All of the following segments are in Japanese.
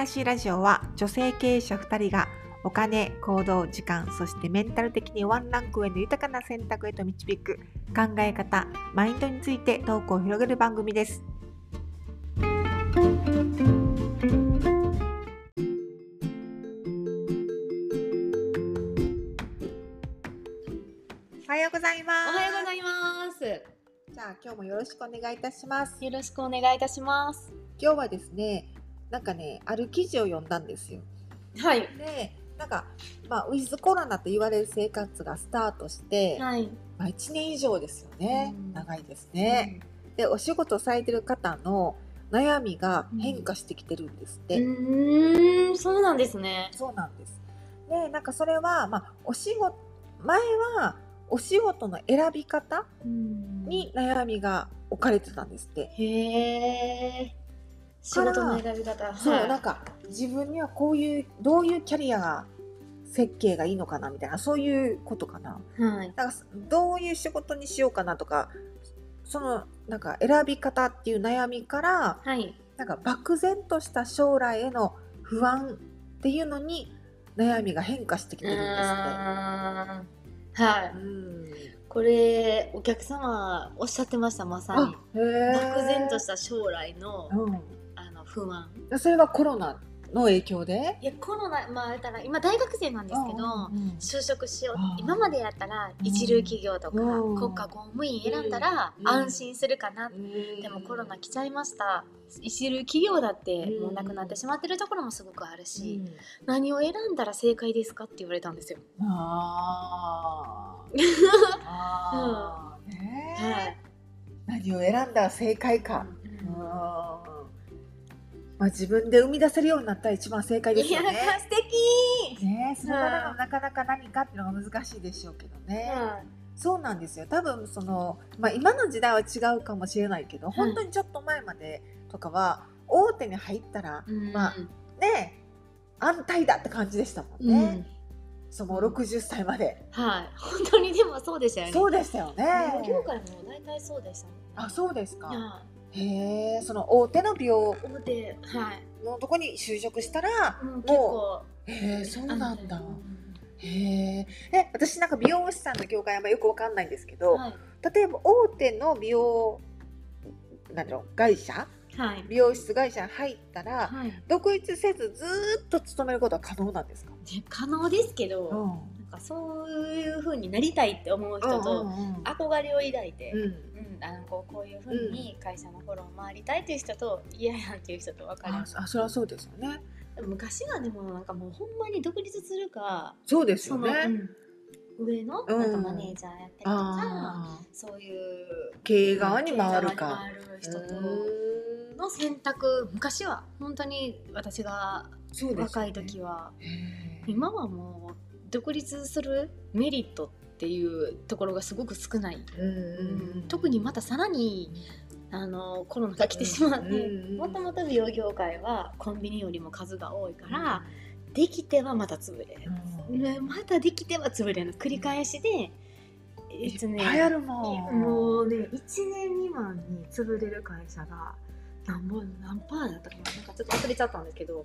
らしいラジオは女性経営者2人がお金、行動、時間、そしてメンタル的にワンランク上の豊かな選択へと導く考え方、マインドについてトークを広げる番組です。おはようございます。おはようございます。じゃあ今日もよろしくお願いいたします。よろしくお願いいたします。今日はですね、なんかね、ある記事を読んだんですよ。はい。で、なんか、まあ、ウィズコロナと言われる生活がスタートして、はい。まあ、1年以上ですよね。うん長いですね。で、お仕事されてる方の悩みが変化してきてるんですって。うーん、そうなんですね。そうなんです。で、なんかそれは、まあ、お仕事、前はお仕事の選び方に悩みが置かれてたんですって。へえ。仕事の選び方。そう、はいなんか自分にはこういうどういうキャリアが設計がいいのかなみたいなそういうことかな。はい。だからどういう仕事にしようかなとかそのなんか選び方っていう悩みからはい。なんか漠然とした将来への不安っていうのに悩みが変化してきてるんですって。はい。うんこれお客様おっしゃってましたまさに漠然とした将来のうあの不安。ん、それはコロナの影響で？いやコロナまあ言ったら今大学生なんですけど。うんうん就職しよう。今までやったら一流企業とかうん。国家公務員選んだらうん。安心するかな。うん。でもコロナ来ちゃいました。一流企業だってうん。もうなくなってしまってるところもすごくあるうしん。何を選んだら正解ですかって言われたんですよ。あー。あー、ねえ。はい。何を選んだら正解か、うん。うんまあ、自分で生み出せるようになったら一番正解ですいやよね。素敵ねそのなかなか何かっていうのが難しいでしょうけどね。そうなんですよ多分その、まあ、今の時代は違うかもしれないけど、本当にちょっと前までとかは大手に入ったら、うんまあね安泰だって感じでしたもんうんね、その60歳まで、はい本当にでもそうでしたよね。そうでしたよね。業界も大体そうでしたね。あそうですか。はへえその大手の美容い表はい。のとこに就職したらもう結構へえそうなんだ。うん。へええ私なんか美容師さんの業界あんまよくわかんないんですけど、はい。例えば大手の美容なんだろう会社はい。美容室会社に入ったらはい。独立せずずーっと勤めることは可能なんですか、ね可能ですけど、んなんかそういう風になりたいって思う人と、憧れを抱いて、うん。うんあのこうこういう風に会社のフォローを回りたいっていう人と嫌やんっていう人と分かれあますあそれはそうですよね。昔はでもなんかもうほんまに独立するかそうですよね、うん上のうん。なんかマネージャーやったりとか、あー。そういう経営側に回るか。回る人との選択昔は本当に私が若い時は。今はもう独立するメリットっていうところがすごく少ない、うんうんうん特にまたさらにあのコロナが来てしまってうんもともと美容業界はコンビニよりも数が多いから、できてはまた潰れる、うん。ねまたできては潰れるの繰り返しでえっとねいもん。もうね1年未満に潰れる会社が何本何パーだったかななんかちょっと忘れちゃったんですけど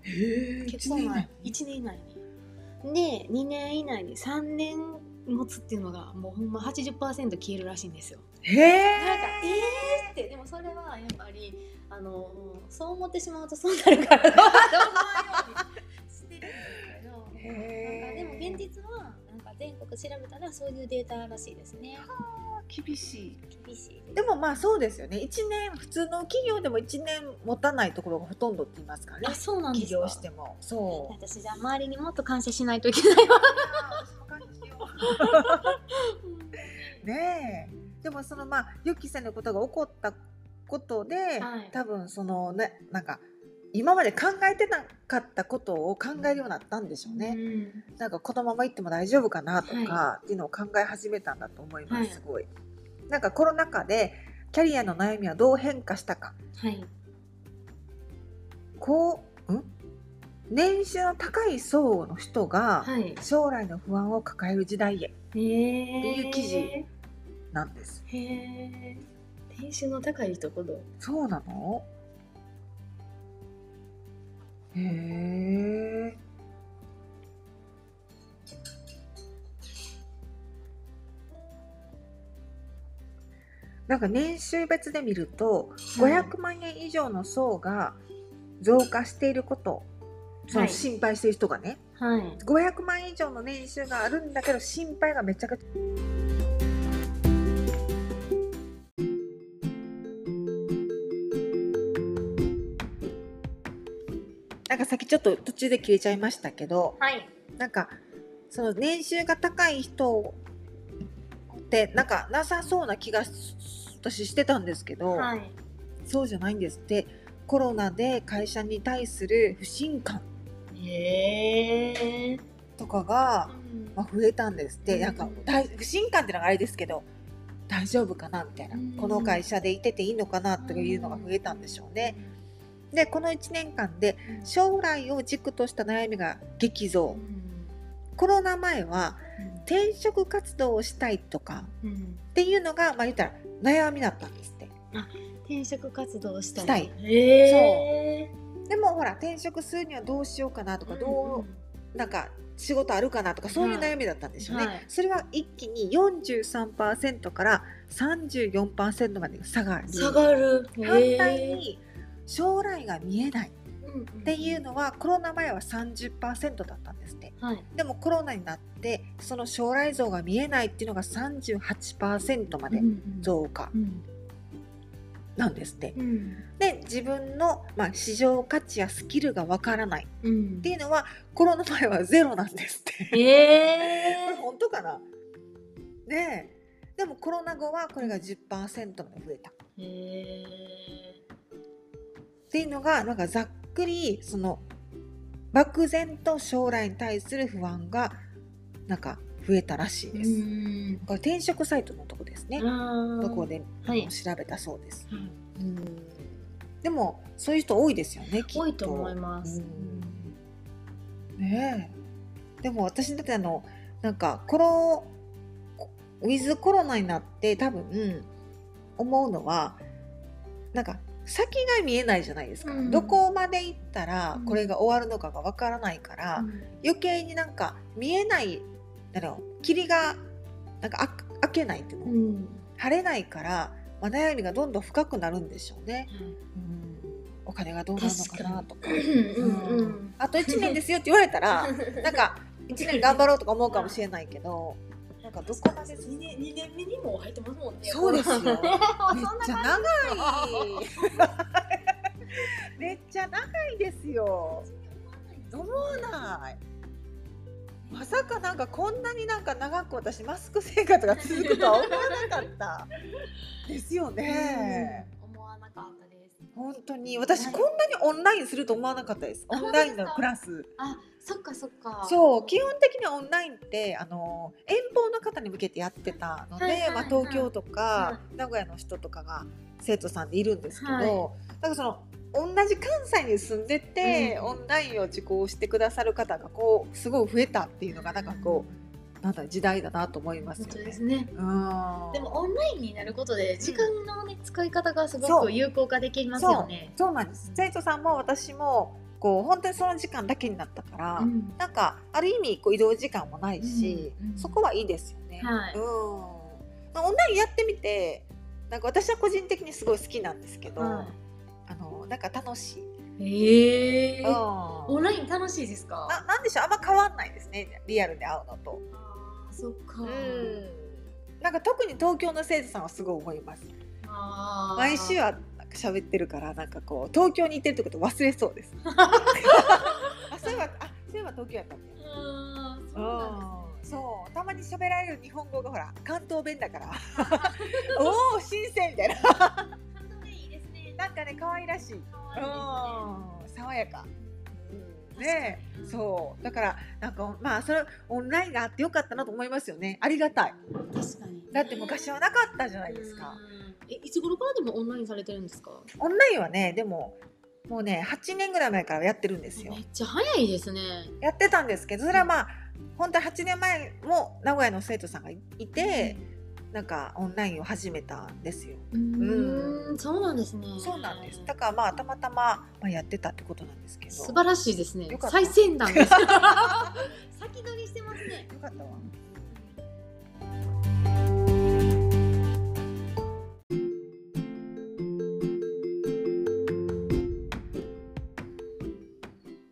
結構前。1年以内にで2年以内に3年持つっていうのがもうほんま80%消えるらしいんですよ。へなんかええーって。でもそれはやっぱりあのそう思ってしまうとそうなるから どう思わんようにしてるんですけど。なんかでも現実はなんか全国調べたらそういうデータらしいですね厳しい。厳しい。でもまあそうですよね。1年普通の企業でも1年持たないところがほとんどって言いますからね。あそうなんです起か業しても。そう。私じゃあ周りにもっと感謝しないといけないわ。ねえ。でもそのまあ予期せぬことが起こったことで、はい。多分そのねなんか今まで考えてなかったことを考えるようになったんでしょうね、うん。なんかこのまま行っても大丈夫かなとか、はっていうのを考え始めたんだと思います、はいすごい。なんかコロナ禍でキャリアの悩みはどう変化したか。はい。こうん？年収の高い層の人がはい。将来の不安を抱える時代へ。っていう記事なんです。へえ年収の高いところそうなの？へえ。なんか年収別で見ると、500万円以上の層が増加していること、その心配している人がね、はい。500万以上の年収があるんだけど心配がめちゃくちゃかさっきちょっと途中で切れちゃいましたけどはい。なんかその年収が高い人ってなんかなさそうな気が私してたんですけど、はい。そうじゃないんですってコロナで会社に対する不信感。とかが、まあ、増えたんですって、うんなんか大不信感っていうのがあれですけど大丈夫かなみたいな、うんこの会社でいてていいのかなというのが増えたんでしょうね。でこの1年間で将来を軸とした悩みが激増。コロナ前は転職活動をしたいとかうん。っていうのがまあ言ったら悩みだったんですって。転職活動をしたい。したい。へえ。でもほら転職するにはどうしようかなとかどうなんか仕事あるかなとかそういう悩みだったんでしょうね、はい。それは一気に43%から34%まで差があり。下がる。反対に将来が見えない。っっていうのはコロナ前は30%だったんですって。はい。でもコロナになってその将来像が見えないっていうのが38%まで増加うん。なんですって。うん。で自分の、まあ、市場価値やスキルがわからない。うん。っていうのはコロナ前はゼロなんですって。これへ本当かな？ででもコロナ後はこれが10%まで増えた。っえ。へえ。ていうのがなんかざっくりその漠然と将来に対する不安がなんか増えたらしいです。ん。これ転職サイトのとこですね。あどこで、はい調べたそうです。はいうんでもそういう人多いですよね。きっと多いと思います。うんねえ。でも私だってあのなんかコロウィズコロナになって多分思うのはなんか先が見えないじゃないですか、うん。どこまで行ったらうん。これが終わるのかがわからないから、余計になんか見えないだろう霧がなんかあ開けないっていうの、うん。晴れないから、まあ、悩みがどんどん深くなるんでしょうね、うん、お金がどうなるのかなとか。うん。うんあと1年ですよって言われたら なんか1年頑張ろうとか思うかもしれないけどなんかどこまで二年二年目にも入ってますもんね。そうですよ。めっちゃ長い。めっちゃ長いですよ。思わない。まさかなんかこんなになんか長く私マスク生活が続くとは思わなかった。ですよね。本当に。私こんなにオンラインすると思わなかったです。あオンラインのクラス。あ、そっかそっか。そう。基本的にはオンラインってあの遠方の方に向けてやってたので、はいはいはい。まあ、東京とか、名古屋の人とかが生徒さんでいるんですけど、はい。なんかその同じ関西に住んでて、うん。オンラインを受講してくださる方がこうすごい増えたっていうのがなんかこう、なんだ時代だなと思いますよ本当でね。すね。うんでもオンラインになることで時間の、ね使い方がすごく有効化できますよね。そうなんです生徒さんも私もこう本当にその時間だけになったから、うんなんかある意味こう移動時間もないし、うんうんそこはいいですよね。はいうんまあオンラインやってみてなんか私は個人的にすごい好きなんですけど、はあのなんか楽しい。い。えうんオンライン楽しいですか？ななんでしょう？あんま変わんないですねリアルで会うのと。あーそっか。うんなんか特に東京の生徒さんはすごい思います。毎週はなんか喋ってるからなんかこう東京に行ってるってこと忘れそうです。あそういえばあそういえば東京やったんだよ。あーそうなんですね。そうたまに喋られる日本語がほら関東弁だから おお新鮮みたいな。なんかね可愛らしい、うん、爽やか、ね。そう。だからなんかまあそれオンラインがあってよかったなと思いますよね。ありがたい。確かに。だって昔はなかったじゃないですか。うん。え、いつ頃からでもオンラインされてるんですか？オンラインはねでももうね8年ぐらい前からやってるんですよ。めっちゃ早いですね。やってたんですけどそれはまあ本当は8年前も名古屋の生徒さんがいて、なんかオンラインを始めたんですよ。うーん。んそうなんですね。そうなんです。だからまあたまたま、まあ、やってたってことなんですけど。素晴らしいですね。最先端です 先取りしてますね。よかったわ。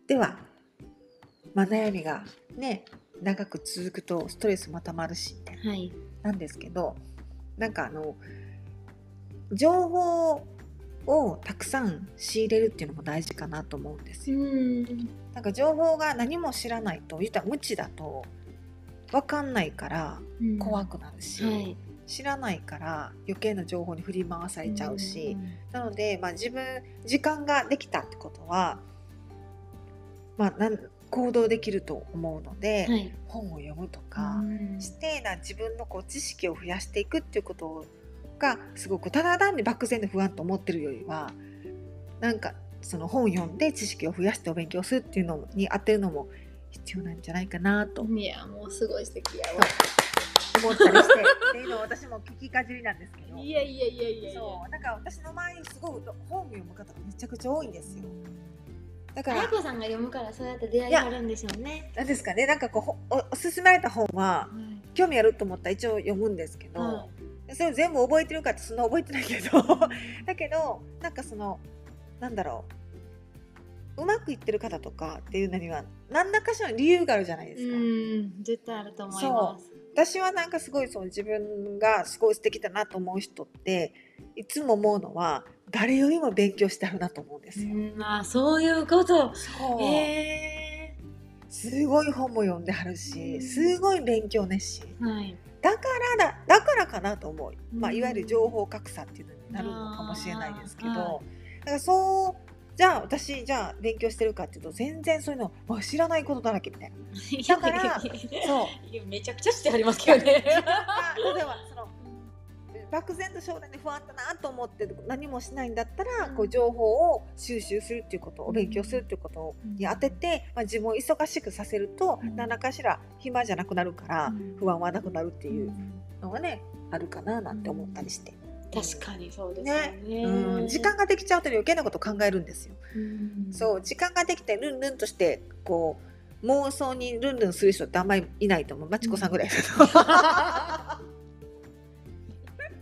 では、まあ、悩みがね長く続くとストレスもたまるしみたいなはいなんですけどなんかあの情報をたくさん仕入れるっていうのも大事かなと思うんですよ。ん。なんか情報が何も知らないと言ったら無知だと分かんないから怖くなるし、はい。知らないから余計な情報に振り回されちゃうし、なので、まあ、自分時間ができたってことは、まあ、なん行動できると思うので、はい。本を読むとか、うん。してな自分のこう知識を増やしていくっていうことがすごくただ単に漠然と不安と思ってるよりはなんかその本を読んで知識を増やしてお勉強するっていうのに当てるのも必要なんじゃないかなと。いやもうすごい素敵やわ。思ったりしてっていうのを私も聞きかじりなんですけど。いやいやいやいやそうなんか私の周りにすごい本を読む方がめちゃくちゃ多いんですよだから彩子さんが読むからそうやって出会いがあるんでしょうね。なんですかねなんかこうほおおすすめられた本は興味あると思ったら一応読むんですけど、はそれを全部覚えてるかってそんな覚えてないけど だけどなんかそのなんだろううまくいってる方とかっていうのには何らかしらの理由があるじゃないですか。うん絶対あると思います。私はなんかすごいその自分がすごい素敵だなと思う人っていつも思うのは誰よりも勉強してあるなと思うんですよ。うんまあそういうこと。そう。へすごい本も読んではるしすごい勉強熱心。えはい。だからだだからかなと思う、まあ、うん。いわゆる情報格差っていうのになるのかもしれないですけど、だからそうじゃあ私じゃあ勉強してるかっていうと全然そういうのあ知らないことだらけみたいな。だからそう。めちゃくちゃしてありますけどね。例えばその漠然と将来に不安だなと思って何もしないんだったら、うん。こう情報を収集するっていうことをうん勉強するっていうことに当てて、まあ、自分を忙しくさせると、うん何らかしら暇じゃなくなるから、うん。不安はなくなるっていうのがねあるかななんて思ったりして。確かにそうですよね。ね。うん、時間ができちゃうと余計なこと考えるんですよ。うん。そう時間ができてルンルンとしてこう妄想にルンルンする人ってあんまりいないと思う。まちこさんぐらい。だと。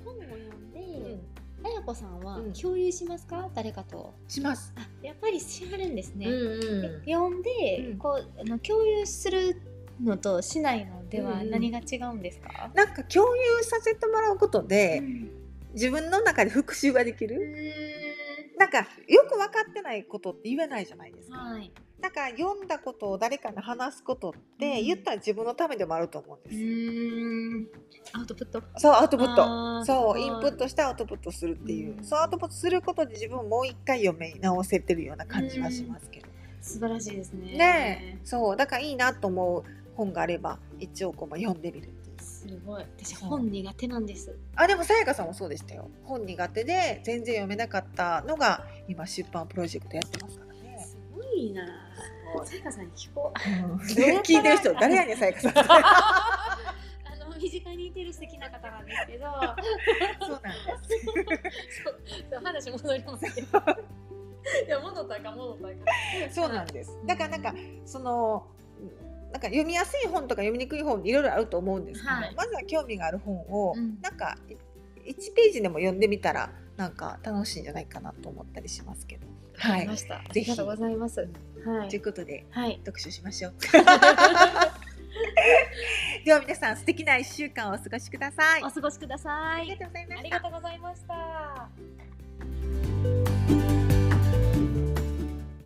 本を読んで彩子さんはうん。共有しますか？誰かと。します。あやっぱりしはるんですね、ん。で読んで、うん。こうあの共有するのとしないのではうんうん。何が違うんですか、なんか共有させてもらうことで、うん自分の中で復習ができうる。ーなんかよく分かってないことって言えないじゃないですか。んはい。なんか読んだことを誰かに話すことってうん。言ったら自分のためでもあると思うんうです。よ。アウトプット？そうアウトプット。そうインプットしてアウトプットするっていう、うん。そうアウトプットすることで自分をもう一回読み直せてるような感じはしますけど、素晴らしいですね。ねえ。そうだからいいなと思う本があれば一応こう読んでみるっていうすごい。私本苦手なんです。あでもさやかさんもそうでしたよ。本苦手で全然読めなかったのが今出版プロジェクトやってますからね、すごいな。さやかさんに聞こう。うん、聞いてる人誰やねんさやかさん。あの身近にいてる素敵な方なんですけど。そうなんです。そう。そう話戻りますけど。いや戻ったか戻ったかそうなんです。だからなんかそのなんか読みやすい本とか読みにくい本いろいろあると思うんですけど、はいまずは興味がある本を、うんなんか1ページでも読んでみたらなんか楽しいんじゃないかなと思ったりしますけど。はい。ありがとうございます。はいという。ことではい。読書しましょう。では皆さん素敵な1週間をお過ごしください。お過ごしください。ありがとうございましたありが。とうございました。